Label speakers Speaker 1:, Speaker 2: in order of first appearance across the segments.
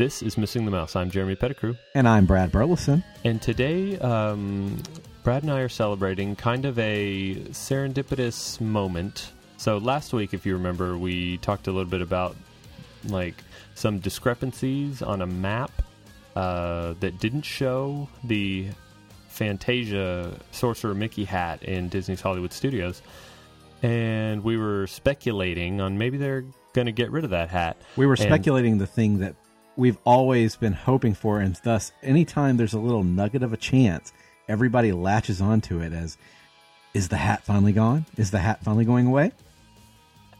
Speaker 1: This is Missing the Mouse. I'm Jeremy Pettigrew.
Speaker 2: And I'm Brad Burleson.
Speaker 1: And today, um, Brad and I are celebrating kind of a serendipitous moment. So last week, if you remember, we talked a little bit about like some discrepancies on a map uh, that didn't show the Fantasia Sorcerer Mickey hat in Disney's Hollywood Studios. And we were speculating on maybe they're going to get rid of that hat.
Speaker 2: We were
Speaker 1: And-
Speaker 2: speculating the thing that we've always been hoping for, and thus, anytime there's a little nugget of a chance, everybody latches onto it as is the hat finally gone? Is the hat finally going away?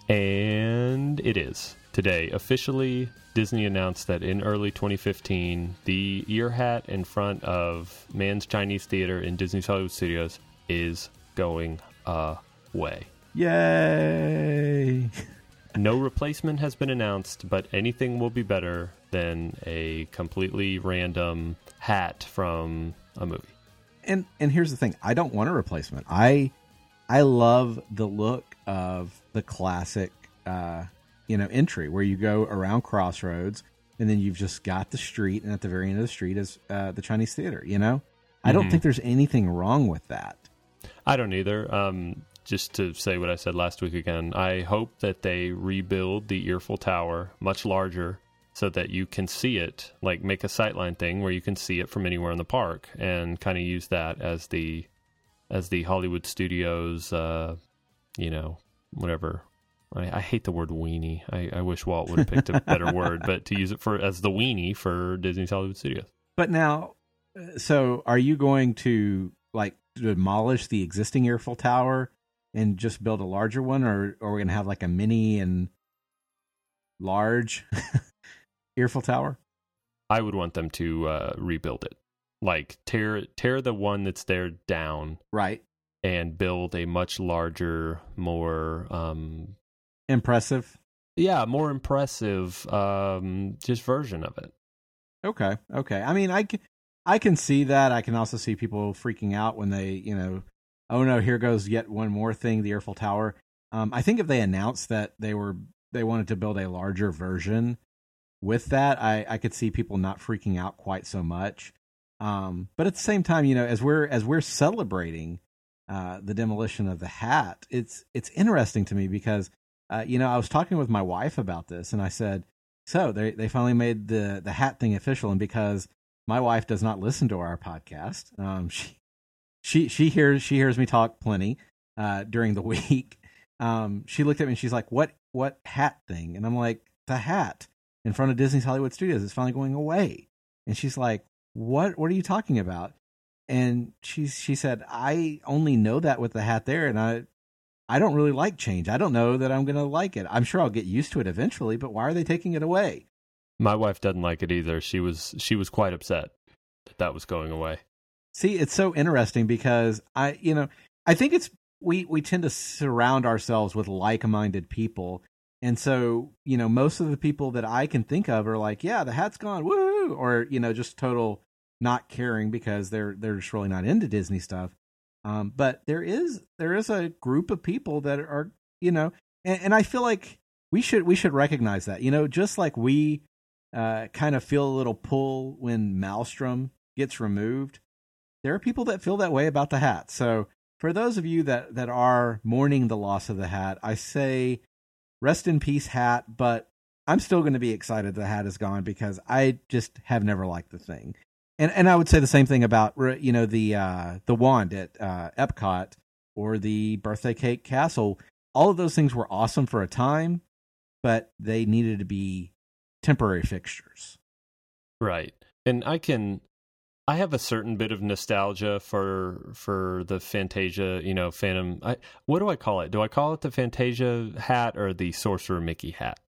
Speaker 1: And it is. Today, officially, Disney announced that in early 2015, the ear hat in front of Mann's Chinese Theater in Disney's Hollywood Studios is going away.
Speaker 2: Yay!
Speaker 1: No replacement has been announced, but anything will be better than a completely random hat from a movie.
Speaker 2: And and here's the thing: I don't want a replacement. I I love the look of the classic, uh, you know, entry where you go around Crossroads, and then you've just got the street, and at the very end of the street is uh, the Chinese Theater. You know, I don't
Speaker 1: Mhm.
Speaker 2: think there's anything wrong with that.
Speaker 1: I don't either. Um, just to say what I said last week again, I hope that they rebuild the Earffel Tower much larger so that you can see it, like make a sightline thing where you can see it from anywhere in the park, and kind of use that as the as the Hollywood Studios, uh, you know, whatever. I, I hate the word weenie. I, I wish Walt would have picked a better word, but to use it for as the weenie for Disney's Hollywood Studios.
Speaker 2: But now, uh, so are you going to like demolish the existing Earffel Tower and just build a larger one, or, or are we going to have like a mini and large Earffel Tower?
Speaker 1: I would want them to uh, rebuild it, like tear tear the one that's there down
Speaker 2: Right.
Speaker 1: and build a much larger, more um,
Speaker 2: Impressive.
Speaker 1: yeah, more impressive um, just version of it.
Speaker 2: Okay. Okay. I mean, I can, I can see that. I can also see people freaking out when they, you know, oh no, here goes yet one more thing, the Earffel Tower. Um, I think if they announced that they were they wanted to build a larger version with that, I I could see people not freaking out quite so much. Um, but at the same time, you know, as we're as we're celebrating uh, the demolition of the hat, it's it's interesting to me because uh, you know I was talking with my wife about this, and I said, so they they finally made the the hat thing official, and because my wife does not listen to our podcast, um, she she she hears she hears me talk plenty uh, during the week. Um, she looked at me and she's like, "What what hat thing?" And I'm like, "The hat in front of Disney's Hollywood Studios is finally going away." And she's like, "What what are you talking about?" And she she said, "I only know that with the hat there, and I." I don't really like change. I don't know that I'm going to like it. I'm sure I'll get used to it eventually, but why are they taking it away?
Speaker 1: My wife doesn't like it either. She was she was quite upset that that was going away.
Speaker 2: See, it's so interesting because I, you know, I think it's we we tend to surround ourselves with like-minded people, and so you know, most of the people that I can think of are like, yeah, the hat's gone, woo, or you know, just total not caring because they're they're just really not into Disney stuff. Um, but there is there is a group of people that are, you know, and, and I feel like we should we should recognize that, you know, just like we uh, kind of feel a little pull when Maelstrom gets removed there are people that feel that way about the hat. So for those of you that that are mourning the loss of the hat, I say rest in peace hat, but I'm still going to be excited the hat is gone because I just have never liked the thing. And and I would say the same thing about you know the uh the wand at uh Epcot or the birthday cake castle. All of those things were awesome for a time, but they needed to be temporary fixtures.
Speaker 1: Right. And I can I have a certain bit of nostalgia for for the Fantasia, you know, Phantom. I, what do I call it? Do I call it the Fantasia hat or the Sorcerer Mickey hat?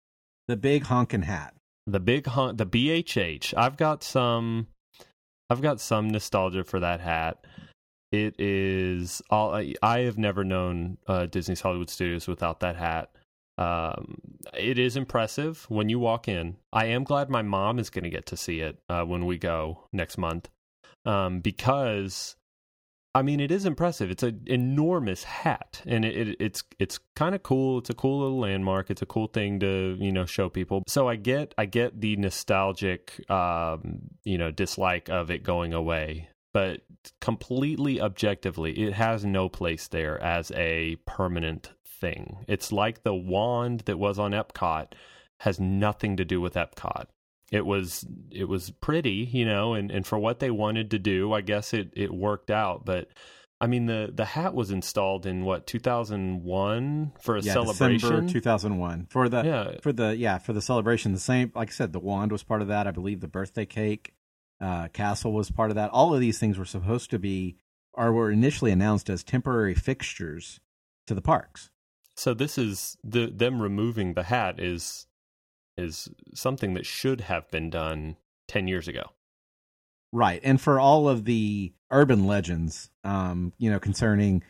Speaker 2: The big honkin' hat.
Speaker 1: The big hunt, the BHH. I've got some. I've got some nostalgia for that hat. It is all. I, I have never known uh, Disney's Hollywood Studios without that hat. Um, it is impressive when you walk in. I am glad my mom is going to get to see it uh, when we go next month, um, because I mean, it is impressive. It's an enormous hat, and it, it it's it's kind of cool. It's a cool little landmark. It's a cool thing to you know show people. So I get I get the nostalgic um, you know dislike of it going away, but completely objectively, it has no place there as a permanent thing. It's like the wand that was on Epcot has nothing to do with Epcot it was it was pretty, you know, and, and for what they wanted to do, I guess it, it worked out. But I mean the the hat was installed in what 2001 for a
Speaker 2: yeah,
Speaker 1: celebration.
Speaker 2: December 2001 for the
Speaker 1: yeah.
Speaker 2: for the yeah for the celebration. The same, like I said, the wand was part of that. I believe the birthday cake, uh, castle was part of that. All of these things were supposed to be or were initially announced as temporary fixtures to the parks.
Speaker 1: So this is the them removing the hat is is something that should have been done 10 years ago.
Speaker 2: Right. And for all of the urban legends, um, you know, concerning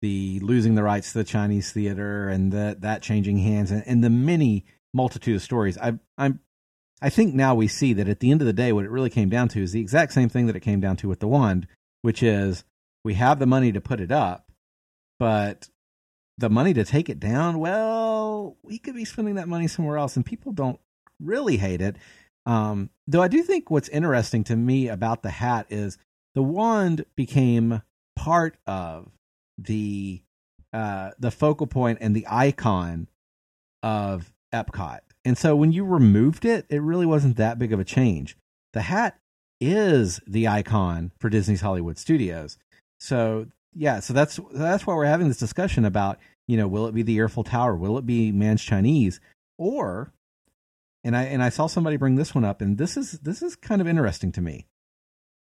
Speaker 2: the losing the rights to the Chinese theater and that that changing hands and, and the many multitude of stories, I, I'm, I think now we see that at the end of the day, what it really came down to is the exact same thing that it came down to with the wand, which is we have the money to put it up, but the money to take it down, well, we could be spending that money somewhere else, and people don't really hate it. Um, though I do think what's interesting to me about the hat is the wand became part of the uh, the focal point and the icon of Epcot. And so when you removed it, it really wasn't that big of a change. The hat is the icon for Disney's Hollywood Studios. So yeah, so that's that's why we're having this discussion about you know will it be the Eiffel Tower, will it be Mann's Chinese, or and I and I saw somebody bring this one up, and this is this is kind of interesting to me.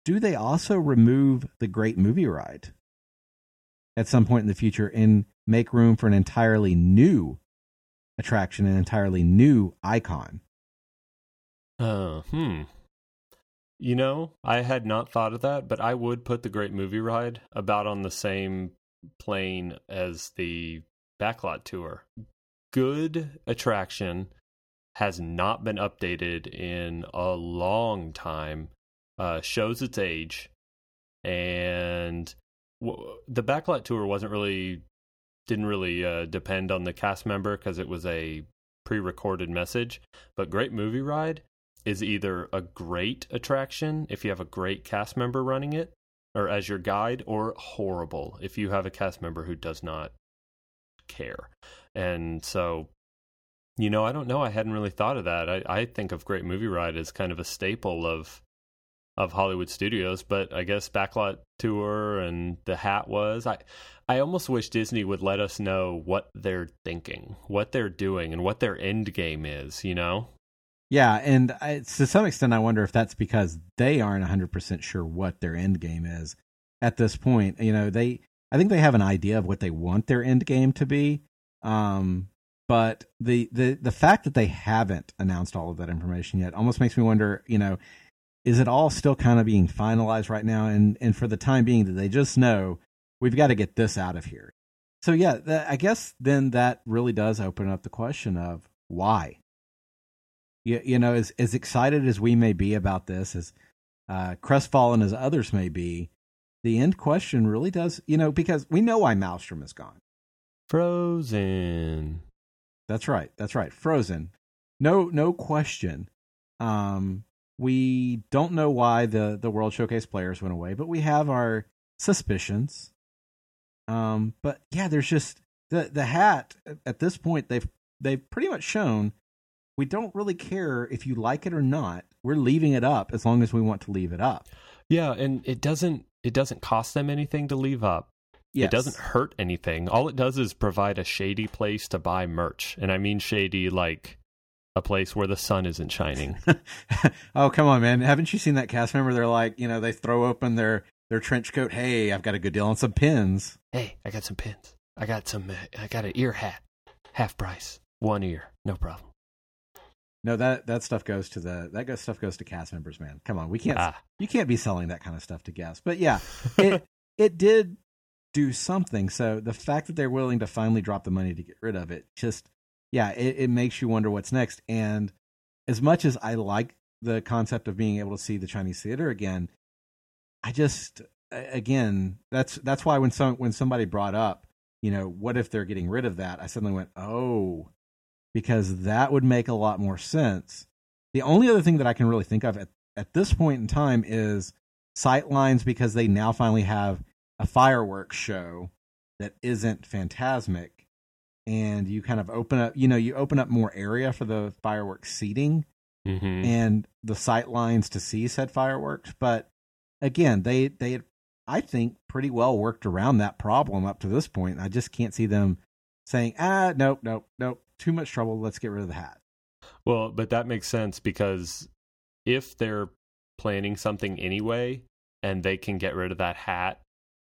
Speaker 2: Do they also remove the Great Movie Ride at some point in the future and make room for an entirely new attraction, an entirely new icon?
Speaker 1: Uh, hmm. You know, I had not thought of that, but I would put the Great Movie Ride about on the same plane as the Backlot Tour. Good attraction has not been updated in a long time. Uh, shows its age, and w- the Backlot Tour wasn't really didn't really uh, depend on the cast member because it was a pre-recorded message. But Great Movie Ride is either a great attraction if you have a great cast member running it or as your guide or horrible if you have a cast member who does not care. And so you know, I don't know. I hadn't really thought of that. I, I think of Great Movie Ride as kind of a staple of of Hollywood studios, but I guess Backlot Tour and The Hat was. I I almost wish Disney would let us know what they're thinking, what they're doing, and what their end game is. You know?
Speaker 2: Yeah, and I, to some extent, I wonder if that's because they aren't 100 percent sure what their end game is at this point. You know, they I think they have an idea of what they want their end game to be. Um, but the the the fact that they haven't announced all of that information yet almost makes me wonder you know is it all still kind of being finalized right now and and for the time being that they just know we've got to get this out of here so yeah i guess then that really does open up the question of why you, you know as as excited as we may be about this as uh, crestfallen as others may be the end question really does you know because we know why maelstrom is gone
Speaker 1: frozen
Speaker 2: that's right. That's right. Frozen. No, no question. Um, we don't know why the the World Showcase players went away, but we have our suspicions. Um, but yeah, there's just the the hat at this point. They've they've pretty much shown we don't really care if you like it or not. We're leaving it up as long as we want to leave it up.
Speaker 1: Yeah, and it doesn't it doesn't cost them anything to leave up. Yes. It doesn't hurt anything. All it does is provide a shady place to buy merch. And I mean shady like a place where the sun isn't shining.
Speaker 2: oh, come on, man. Haven't you seen that cast member? They're like, you know, they throw open their their trench coat. Hey, I've got a good deal on some pins.
Speaker 1: Hey, I got some pins. I got some uh, I got an ear hat. Half price. One ear. No problem.
Speaker 2: No, that that stuff goes to the that stuff goes to cast members, man. Come on, we can't ah. you can't be selling that kind of stuff to guests. But yeah, it it did do something. So the fact that they're willing to finally drop the money to get rid of it, just yeah, it, it makes you wonder what's next. And as much as I like the concept of being able to see the Chinese theater again, I just again, that's that's why when some when somebody brought up, you know, what if they're getting rid of that? I suddenly went, oh, because that would make a lot more sense. The only other thing that I can really think of at, at this point in time is sight lines because they now finally have a fireworks show that isn't Fantasmic and you kind of open up, you know, you open up more area for the fireworks seating
Speaker 1: Mm-hmm.
Speaker 2: and the sight lines to see said fireworks. But again, they they I think pretty well worked around that problem up to this point. I just can't see them saying, ah, nope, nope, nope, too much trouble. Let's get rid of the hat.
Speaker 1: Well, but that makes sense because if they're planning something anyway and they can get rid of that hat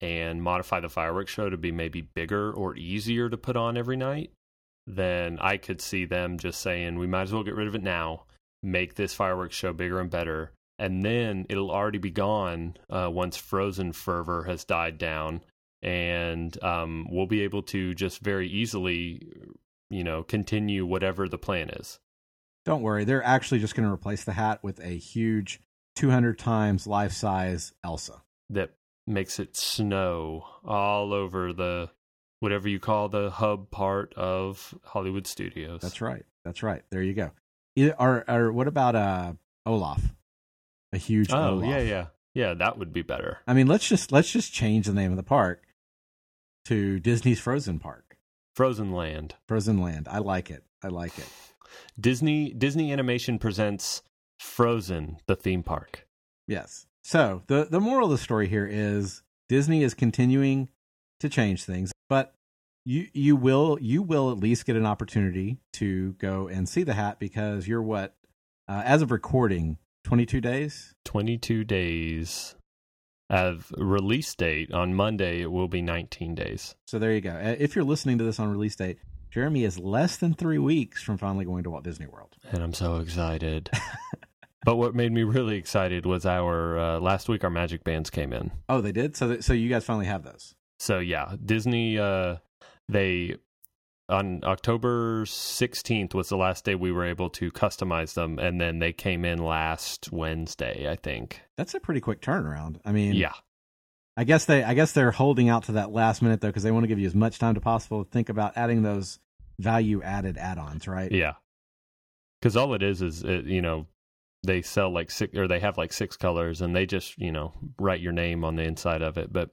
Speaker 1: and modify the fireworks show to be maybe bigger or easier to put on every night, then I could see them just saying, we might as well get rid of it now, make this fireworks show bigger and better. And then it'll already be gone uh, once Frozen fervor has died down. And um, we'll be able to just very easily, you know, continue whatever the plan is.
Speaker 2: Don't worry, they're actually just going to replace the hat with a huge 200 times life size Elsa.
Speaker 1: that makes it snow all over the whatever you call the hub part of Hollywood studios.
Speaker 2: That's right. That's right. There you go. Either, or, or what about uh, Olaf? A huge
Speaker 1: Oh,
Speaker 2: Olaf.
Speaker 1: yeah, yeah. Yeah, that would be better.
Speaker 2: I mean, let's just let's just change the name of the park to Disney's Frozen Park,
Speaker 1: Frozen Land.
Speaker 2: Frozen Land. I like it. I like it.
Speaker 1: Disney Disney Animation presents Frozen, the theme park.
Speaker 2: Yes. So the the moral of the story here is Disney is continuing to change things, but you you will you will at least get an opportunity to go and see the hat because you're what uh, as of recording 22 days
Speaker 1: 22 days of release date on Monday it will be 19 days.
Speaker 2: so there you go Uh, if you're listening to this on release date jeremy is less than three weeks from finally going to walt disney world
Speaker 1: And I'm so excited. but what made me really excited was our uh, last week our magic bands came in.
Speaker 2: oh they did so th- so you guys finally have those
Speaker 1: So yeah, Disney uh they on October 16th was the last day we were able to customize them and then they came in last Wednesday, I think.
Speaker 2: that's a pretty quick turnaround i mean
Speaker 1: Yeah.
Speaker 2: I guess they I guess they're holding out to that last minute though because they want to give you as much time to possible to think about adding those value added add-ons, right?
Speaker 1: Yeah. Cuz all it is is it, you know they sell like six or they have like six colors and they just, you know, write your name on the inside of it, but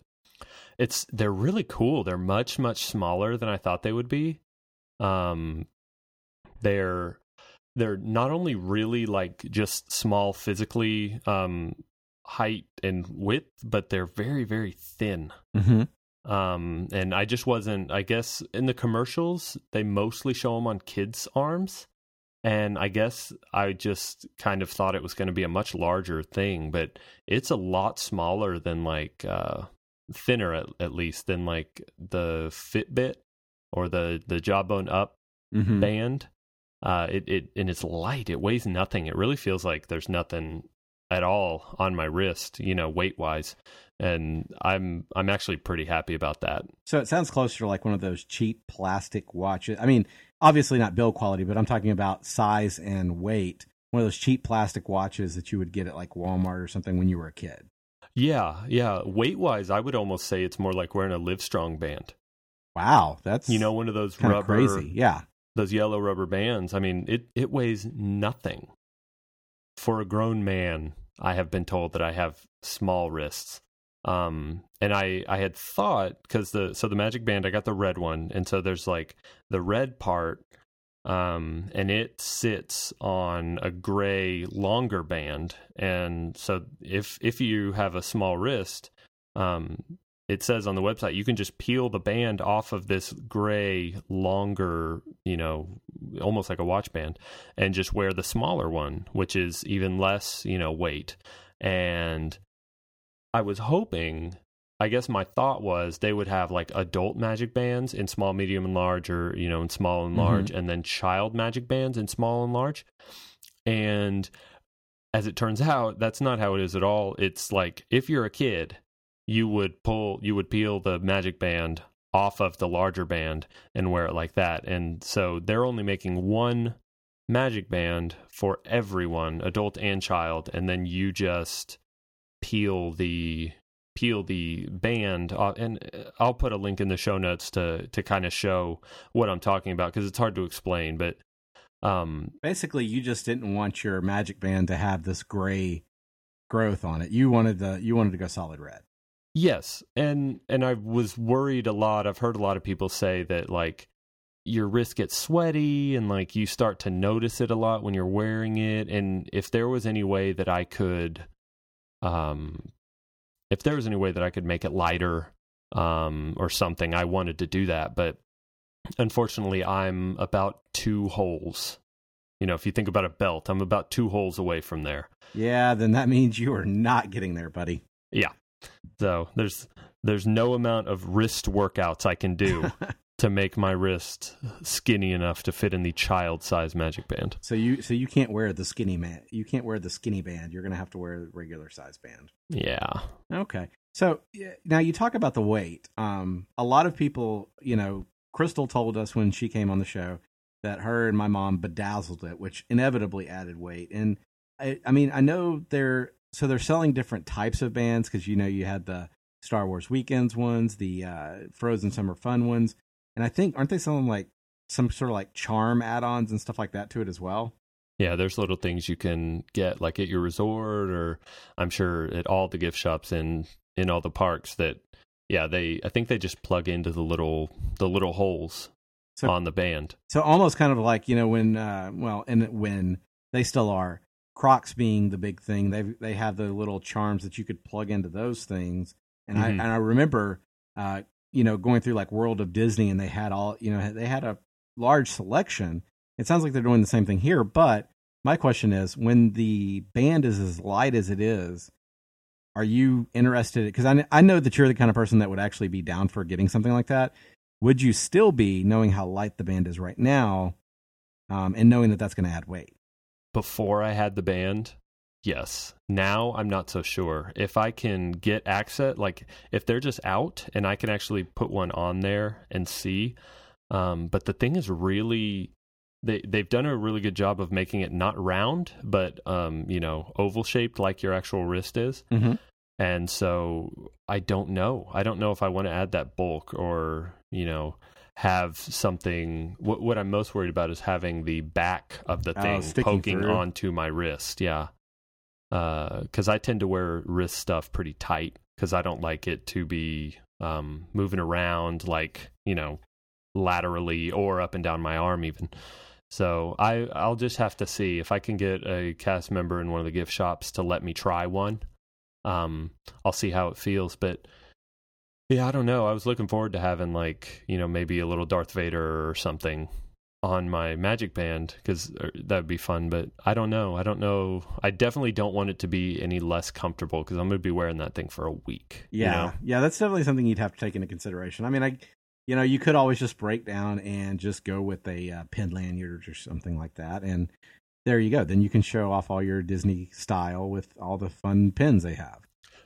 Speaker 1: it's they're really cool. They're much much smaller than I thought they would be. Um they're they're not only really like just small physically um height and width, but they're very very thin.
Speaker 2: Mm-hmm.
Speaker 1: Um and I just wasn't I guess in the commercials they mostly show them on kids arms and I guess I just kind of thought it was going to be a much larger thing, but it's a lot smaller than like uh thinner at, at least than like the Fitbit or the the Jawbone Up
Speaker 2: Mm-hmm.
Speaker 1: band. Uh, it it and it's light. It weighs nothing. It really feels like there's nothing at all on my wrist, you know, weight wise. And I'm I'm actually pretty happy about that.
Speaker 2: So it sounds closer to like one of those cheap plastic watches. I mean, obviously not build quality, but I'm talking about size and weight. One of those cheap plastic watches that you would get at like Walmart or something when you were a kid.
Speaker 1: Yeah, yeah. Weight wise, I would almost say it's more like wearing a Livestrong band.
Speaker 2: Wow, that's
Speaker 1: You know, one of those rubber,
Speaker 2: crazy. Yeah.
Speaker 1: those yellow rubber bands. I mean, it it weighs nothing. For a grown man, I have been told that I have small wrists. Um, and I I had thought because the so the Magic Band I got the red one, and so there's like the red part, um, and it sits on a gray longer band, and so if if you have a small wrist, um, it says on the website you can just peel the band off of this gray longer you know almost like a watch band and just wear the smaller one which is even less you know weight. And i was hoping i guess my thought was they would have like adult magic bands in small medium and large or you know in small and mm-hmm. large and then child magic bands in small and large. And as it turns out that's not how it is at all. It's like if you're a kid you would pull you would peel the magic band off of the larger band and wear it like that. And so they're only making one magic band for everyone adult and child and then you just peel the peel the band off, and I'll put a link in the show notes to to kind of show what I'm talking about because it's hard to explain. But um,
Speaker 2: basically, you just didn't want your Magic Band to have this gray growth on it. You wanted the you wanted to go solid red.
Speaker 1: Yes, and and I was worried a lot. I've heard a lot of people say that like your wrist gets sweaty and like you start to notice it a lot when you're wearing it and if there was any way that I could um if there was any way that I could make it lighter um or something I wanted to do that but unfortunately I'm about 2 holes. You know if you think about a belt I'm about 2 holes away from there.
Speaker 2: Yeah then that means you are not getting there buddy.
Speaker 1: Yeah. So there's there's no amount of wrist workouts I can do to make my wrist skinny enough to fit in the child size magic band.
Speaker 2: So you so you can't wear the skinny man. You can't wear the skinny band. You're going to have to wear the regular size band.
Speaker 1: Yeah.
Speaker 2: Okay. So now you talk about the weight. Um a lot of people, you know, Crystal told us when she came on the show that her and my mom bedazzled it, which inevitably added weight. And I I mean, I know they're so they're selling different types of bands cuz you know you had the Star Wars weekends ones, the uh, Frozen Summer Fun ones and I think aren't they selling like some sort of like charm add-ons and stuff like that to it as well?
Speaker 1: Yeah, there's little things you can get like at your resort or I'm sure at all the gift shops in in all the parks that yeah, they I think they just plug into the little the little holes so, on the band.
Speaker 2: So almost kind of like, you know, when uh well, and when they still are Crocs being the big thing, they they have the little charms that you could plug into those things. And mm-hmm. I and I remember uh you know, going through like World of Disney and they had all, you know, they had a large selection. It sounds like they're doing the same thing here, but my question is when the band is as light as it is, are you interested? Because I, I know that you're the kind of person that would actually be down for getting something like that. Would you still be knowing how light the band is right now um, and knowing that that's going to add weight?
Speaker 1: Before I had the band, Yes. Now I'm not so sure. If I can get access, like if they're just out and I can actually put one on there and see. Um, but the thing is really, they they've done a really good job of making it not round, but um, you know, oval shaped like your actual wrist is.
Speaker 2: Mm-hmm.
Speaker 1: And so I don't know. I don't know if I want to add that bulk or you know have something. What what I'm most worried about is having the back of the oh, thing oh, poking through. onto my wrist. Yeah because uh, I tend to wear wrist stuff pretty tight because I don't like it to be um, moving around like you know laterally or up and down my arm even. So I I'll just have to see if I can get a cast member in one of the gift shops to let me try one. Um, I'll see how it feels, but yeah, I don't know. I was looking forward to having like you know maybe a little Darth Vader or something on my magic band because uh, that would be fun but i don't know. I don't know. I definitely don't want it to be any less comfortable because i'm going to be wearing that thing for a week
Speaker 2: yeah.
Speaker 1: you know?
Speaker 2: yeah that's definitely something you'd have to take into consideration. I mean i you know you could always just break down and just go with a uh, pin lanyard or something like that and there you go. Then you can show off all your disney style with all the fun pins they have.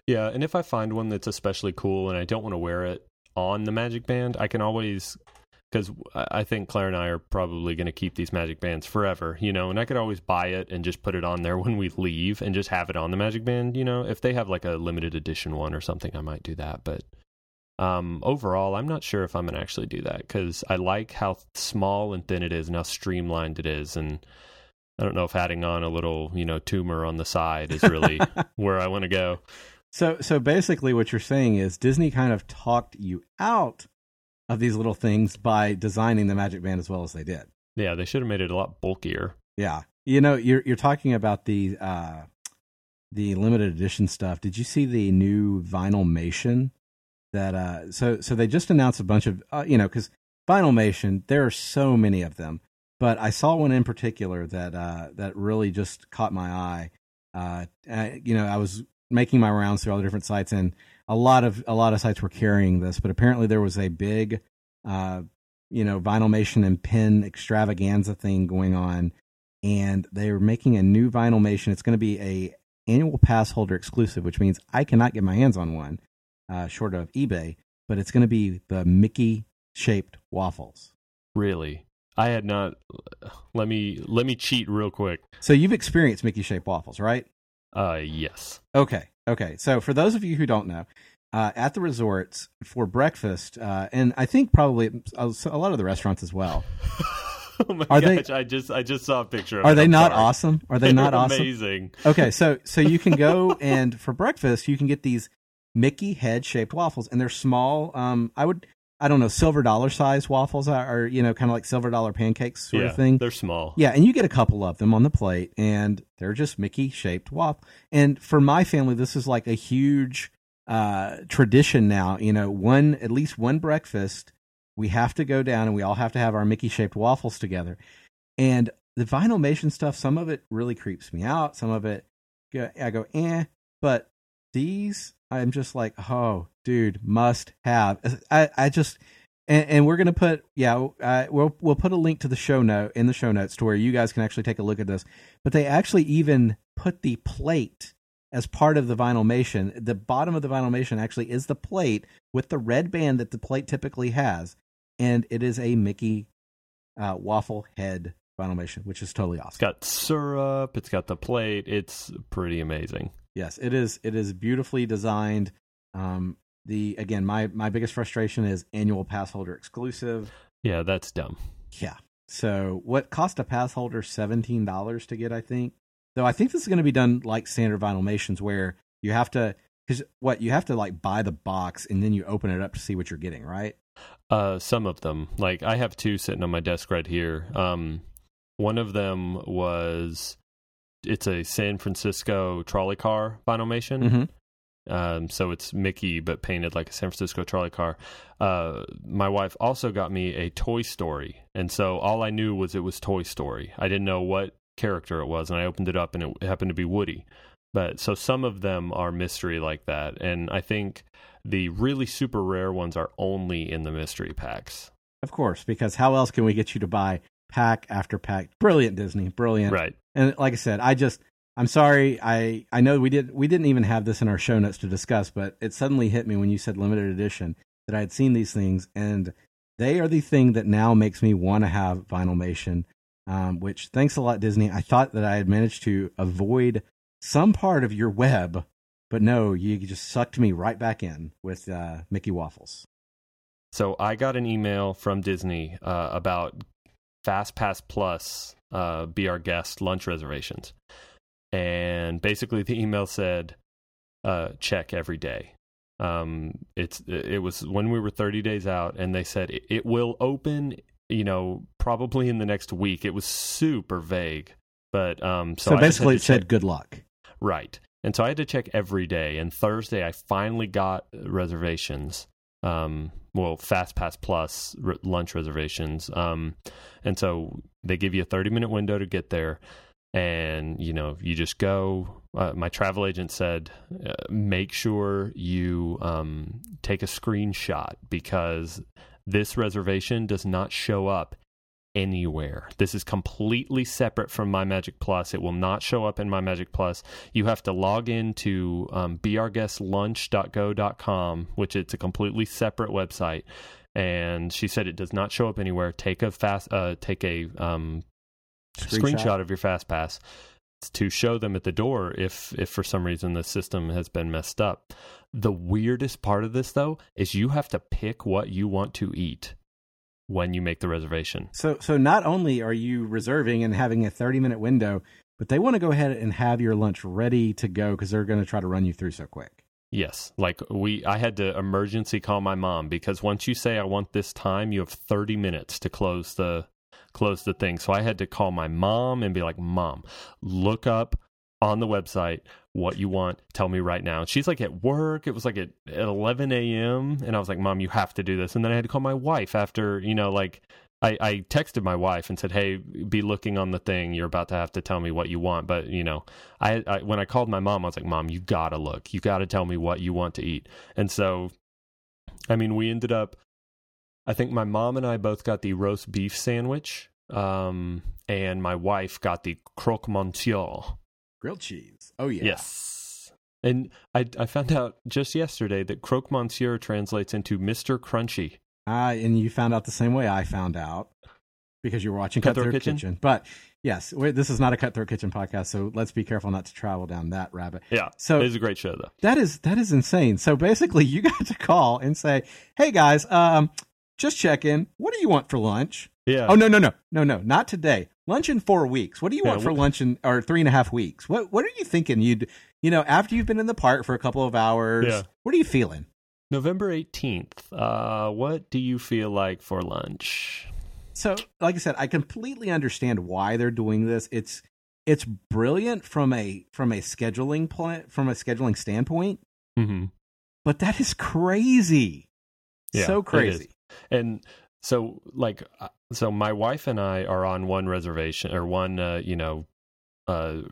Speaker 1: Yeah and if i find one that's especially cool and i don't want to wear it on the magic band i can always because I think Claire and I are probably going to keep these magic bands forever, you know, and I could always buy it and just put it on there when we leave and just have it on the magic band, you know. If they have like a limited edition one or something, I might do that. But um, overall, I'm not sure if I'm going to actually do that because I like how small and thin it is and how streamlined it is. And I don't know if adding on a little, you know, tumor on the side is really where I want to go.
Speaker 2: So, so basically, what you're saying is Disney kind of talked you out of these little things by designing the Magic Band as well as they did.
Speaker 1: Yeah, they should have made it a lot bulkier.
Speaker 2: Yeah, you know, you're you're talking about the uh, the limited edition stuff. Did you see the new Vinylmation? That uh, so so they just announced a bunch of uh, you know because Vinylmation there are so many of them, but I saw one in particular that uh, that really just caught my eye. Uh, you know, I was making my rounds through all the different sites and a lot of a lot of sites were carrying this, but apparently there was a big, uh, you know, Vinylmation and pin extravaganza thing going on, and they're making a new Vinylmation. It's going to be a annual pass holder exclusive, which means I cannot get my hands on one, uh, short of eBay. But it's going to be the Mickey shaped waffles.
Speaker 1: Really? I had not. Let me let me cheat real quick.
Speaker 2: So you've experienced Mickey shaped waffles, right?
Speaker 1: Uh, yes.
Speaker 2: Okay. Okay. So for those of you who don't know, uh, at the resorts for breakfast, uh, and I think probably a lot of the restaurants as well.
Speaker 1: oh my are gosh! They, I just I just saw a picture.
Speaker 2: are
Speaker 1: it.
Speaker 2: they
Speaker 1: I'm
Speaker 2: not
Speaker 1: sorry.
Speaker 2: awesome? Are they not awesome?
Speaker 1: Amazing.
Speaker 2: Okay, so so you can go and for breakfast you can get these Mickey head shaped waffles, and they're small. Um, I would I don't know silver dollar size waffles are, are you know kind of like silver dollar pancakes sort
Speaker 1: yeah,
Speaker 2: of thing.
Speaker 1: They're small.
Speaker 2: Yeah, and you get a couple of them on the plate, and they're just Mickey shaped waffle. And for my family, this is like a huge uh, tradition now. You know, one at least one breakfast we have to go down and we all have to have our Mickey shaped waffles together. And the Vinylmation stuff, some of it really creeps me out. Some of it, I go, eh. But these, I'm just like, oh, dude, must have. I, I just, and, and we're gonna put, yeah, uh, we'll we'll put a link to the show note in the show notes to where you guys can actually take a look at this. But they actually even put the plate as part of the Vinylmation. The bottom of the Vinylmation actually is the plate with the red band that the plate typically has, and it is a Mickey uh, waffle head Vinylmation, which is totally awesome.
Speaker 1: It's got syrup. It's got the plate. It's pretty amazing.
Speaker 2: Yes, it is. It is beautifully designed. Um, the again, my my biggest frustration is annual pass holder exclusive.
Speaker 1: Yeah, that's dumb.
Speaker 2: Yeah. So what cost a pass holder seventeen dollars to get? I think. Though I think this is going to be done like standard Vinylmations, where you have to because what you have to like buy the box and then you open it up to see what you're getting, right?
Speaker 1: Uh, some of them, like I have two sitting on my desk right here. Um, one of them was it's a San Francisco trolley car Vinylmation.
Speaker 2: Mm-hmm.
Speaker 1: Um, so it's Mickey but painted like a San Francisco trolley car. Uh, my wife also got me a Toy Story, and so all I knew was it was Toy Story. I didn't know what character it was, and I opened it up and it happened to be Woody. But so some of them are mystery like that, and I think the really super rare ones are only in the mystery packs.
Speaker 2: Of course, because how else can we get you to buy pack after pack? Brilliant Disney, brilliant.
Speaker 1: Right.
Speaker 2: And like I said, I just I'm sorry. I I know we did we didn't even have this in our show notes to discuss, but it suddenly hit me when you said limited edition that I had seen these things, and they are the thing that now makes me want to have Vinylmation. Um, which thanks a lot, Disney. I thought that I had managed to avoid some part of your web, but no, you just sucked me right back in with uh, Mickey waffles.
Speaker 1: So I got an email from Disney uh, about FastPass Plus uh, be our guest lunch reservations, and basically the email said uh, check every day. Um, it's it was when we were 30 days out, and they said it, it will open. You know, probably in the next week. It was super vague, but um, so,
Speaker 2: so basically it said good luck.
Speaker 1: Right. And so I had to check every day. And Thursday, I finally got reservations. Um, well, FastPass Plus r- lunch reservations. Um, and so they give you a 30 minute window to get there. And, you know, you just go. Uh, my travel agent said, uh, make sure you um, take a screenshot because this reservation does not show up anywhere. This is completely separate from My Magic Plus. It will not show up in My Magic Plus. You have to log in into um, beourguestlunch.go.com, which it's a completely separate website. And she said it does not show up anywhere. Take a fast, uh, take a um, screenshot. screenshot of your fast pass to show them at the door if if for some reason the system has been messed up. The weirdest part of this though is you have to pick what you want to eat when you make the reservation.
Speaker 2: So so not only are you reserving and having a 30 minute window, but they want to go ahead and have your lunch ready to go because they're going to try to run you through so quick.
Speaker 1: Yes, like we I had to emergency call my mom because once you say I want this time, you have 30 minutes to close the close the thing. So I had to call my mom and be like, "Mom, look up on the website what you want. Tell me right now. And she's like at work. It was like at, at 11 a.m. And I was like, Mom, you have to do this. And then I had to call my wife after, you know, like I, I texted my wife and said, Hey, be looking on the thing. You're about to have to tell me what you want. But, you know, I, I when I called my mom, I was like, Mom, you got to look. You got to tell me what you want to eat. And so, I mean, we ended up, I think my mom and I both got the roast beef sandwich. Um, and my wife got the croque monsieur
Speaker 2: grilled cheese. Oh yeah.
Speaker 1: Yes. And I I found out just yesterday that croque monsieur translates into Mr. Crunchy.
Speaker 2: Ah, uh, and you found out the same way I found out because you were watching
Speaker 1: Cutthroat
Speaker 2: Cutthroat,
Speaker 1: Kitchen?
Speaker 2: Kitchen. But yes, this is not a Cutthroat Kitchen podcast, so let's be careful not to travel down that rabbit.
Speaker 1: Yeah.
Speaker 2: So-
Speaker 1: it is a great show though.
Speaker 2: That is that is insane. So basically, you got to call and say, "Hey guys, um, just check in. What do you want for lunch?"
Speaker 1: Yeah.
Speaker 2: Oh no no no no no not today. Lunch in four weeks. What do you
Speaker 1: Yeah,
Speaker 2: want for
Speaker 1: wh-
Speaker 2: lunch in or three and a half weeks? What what are you thinking? You'd you know after you've been in the park for a couple of hours.
Speaker 1: Yeah.
Speaker 2: What are you feeling?
Speaker 1: November 18th. Uh, what do you feel like for lunch?
Speaker 2: So, like I said, I completely understand why they're doing this. It's it's brilliant from a from a scheduling plan from a scheduling standpoint,
Speaker 1: Mm-hmm.
Speaker 2: but that is crazy.
Speaker 1: Yeah,
Speaker 2: so crazy.
Speaker 1: And so, like, uh, so my wife and I are on one reservation or one, uh, you know, uh,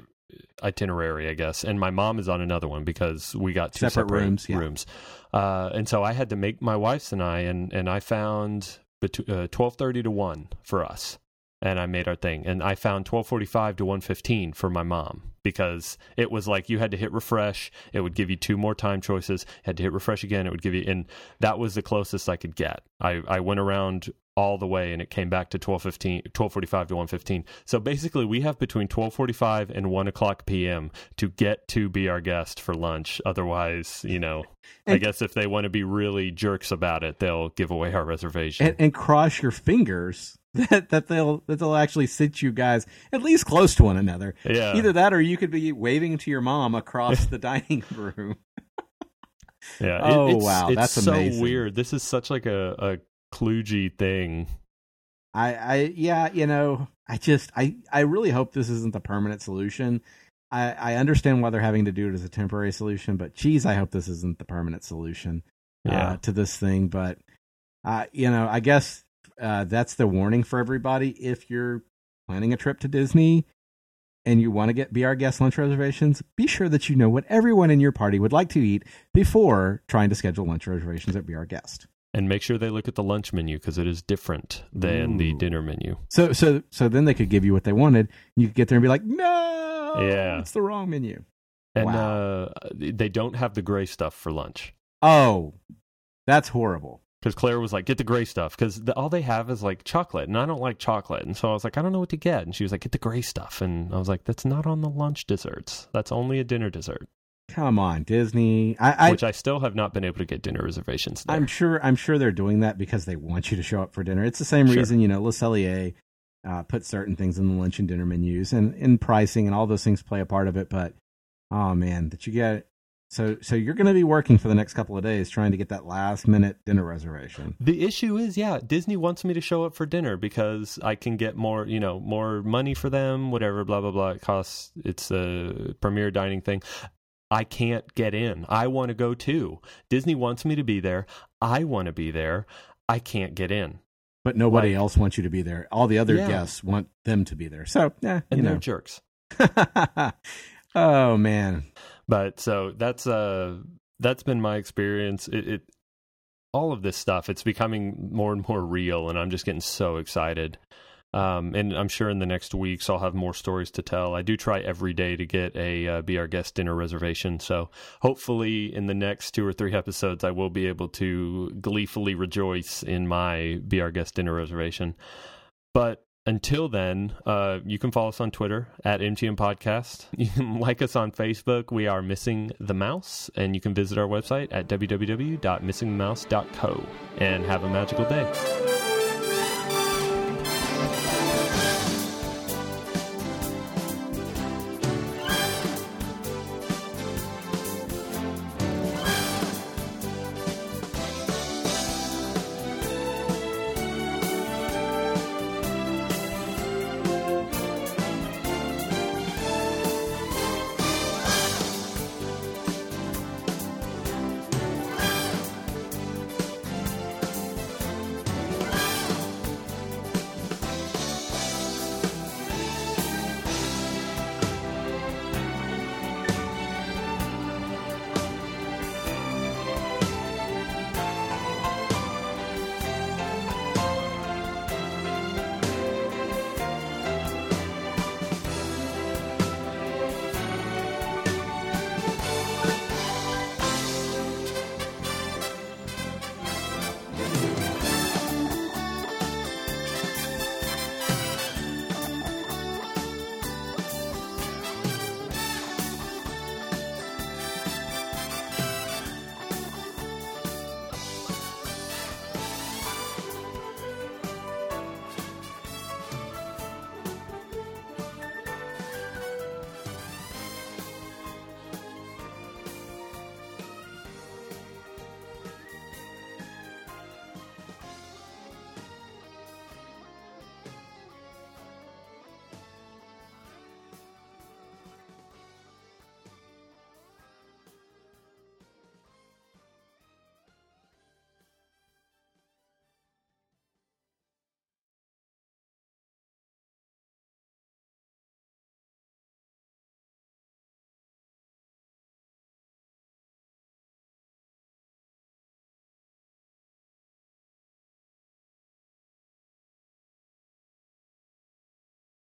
Speaker 1: itinerary, I guess, and my mom is on another one because we got two
Speaker 2: Separate
Speaker 1: separate,
Speaker 2: rooms, yeah.
Speaker 1: rooms. Uh, and so I had to make my wife's and I, and and I found between uh, twelve thirty to one for us, and I made our thing, and I found twelve forty five to one fifteen for my mom because it was like you had to hit refresh, it would give you two more time choices, had to hit refresh again, it would give you, and that was the closest I could get. I I went around all the way and it came back to 1215 1245 to 115 so basically we have between 1245 and 1 o'clock pm to get to be our guest for lunch. Otherwise you know i guess if they want to be really jerks about it they'll give away our reservation.
Speaker 2: And, and cross your fingers that, that they'll that they'll actually sit you guys at least close to one another.
Speaker 1: yeah
Speaker 2: Either that, or you could be waving to your mom across the dining room.
Speaker 1: yeah
Speaker 2: Oh,
Speaker 1: it's,
Speaker 2: wow,
Speaker 1: it's
Speaker 2: that's
Speaker 1: so
Speaker 2: amazing.
Speaker 1: weird this is such like a, a kludgy thing
Speaker 2: I, I yeah, you know, I just I I really hope this isn't the permanent solution. I I understand why they're having to do it as a temporary solution, but geez, I hope this isn't the permanent solution
Speaker 1: yeah
Speaker 2: uh, to this thing. But uh, you know, I guess uh, that's the warning for everybody. If you're planning a trip to Disney and you want to get be our guest lunch reservations, be sure that you know what everyone in your party would like to eat before trying to schedule lunch reservations at Be Our Guest.
Speaker 1: and make sure they look at the lunch menu because it is different than the dinner menu
Speaker 2: So so so then they could give you what they wanted. And you could get there and be like, no,
Speaker 1: Yeah.
Speaker 2: it's the wrong menu.
Speaker 1: and
Speaker 2: Wow.
Speaker 1: uh, they don't have the gray stuff for lunch
Speaker 2: Oh, that's horrible.
Speaker 1: Because Claire was like, "Get the gray stuff," because the, all they have is like chocolate, and I don't like chocolate, and so I was like, "I don't know what to get," and she was like, "Get the gray stuff," and I was like, "That's not on the lunch desserts. That's only a dinner dessert."
Speaker 2: Come on, Disney. I, I
Speaker 1: which I still have not been able to get dinner reservations. There.
Speaker 2: I'm sure I'm sure they're doing that because they want you to show up for dinner. It's the same
Speaker 1: Sure.
Speaker 2: reason, you know, Le Cellier uh, put certain things in the lunch and dinner menus and in pricing and all those things play a part of it. But oh man, that you get so so you're going to be working for the next couple of days trying to get that last minute dinner reservation.
Speaker 1: The issue is, yeah, Disney wants me to show up for dinner because I can get more, you know, more money for them, whatever, blah blah blah. It costs. It's a premier dining thing. I can't get in. I want to go too. Disney wants me to be there. I want to be there. I can't get in,
Speaker 2: But nobody
Speaker 1: Like-
Speaker 2: else wants you to be there. All the other
Speaker 1: Yeah.
Speaker 2: guests want them to be there. So, yeah,
Speaker 1: and
Speaker 2: you
Speaker 1: they're
Speaker 2: know.
Speaker 1: jerks.
Speaker 2: oh man.
Speaker 1: But so that's uh that's been my experience. It, it all of this stuff it's becoming more and more real, and I'm just getting so excited. Um, and I'm sure in the next weeks I'll have more stories to tell. I do try every day to get a uh, be our guest dinner reservation, so hopefully in the next two or three episodes I will be able to gleefully rejoice in my be our guest dinner reservation. But until then, uh, you can follow us on Twitter at MTM Podcast. You can like us on Facebook. We are Missing the Mouse, and you can visit our website at www.missingthemouse.co. And have a magical day.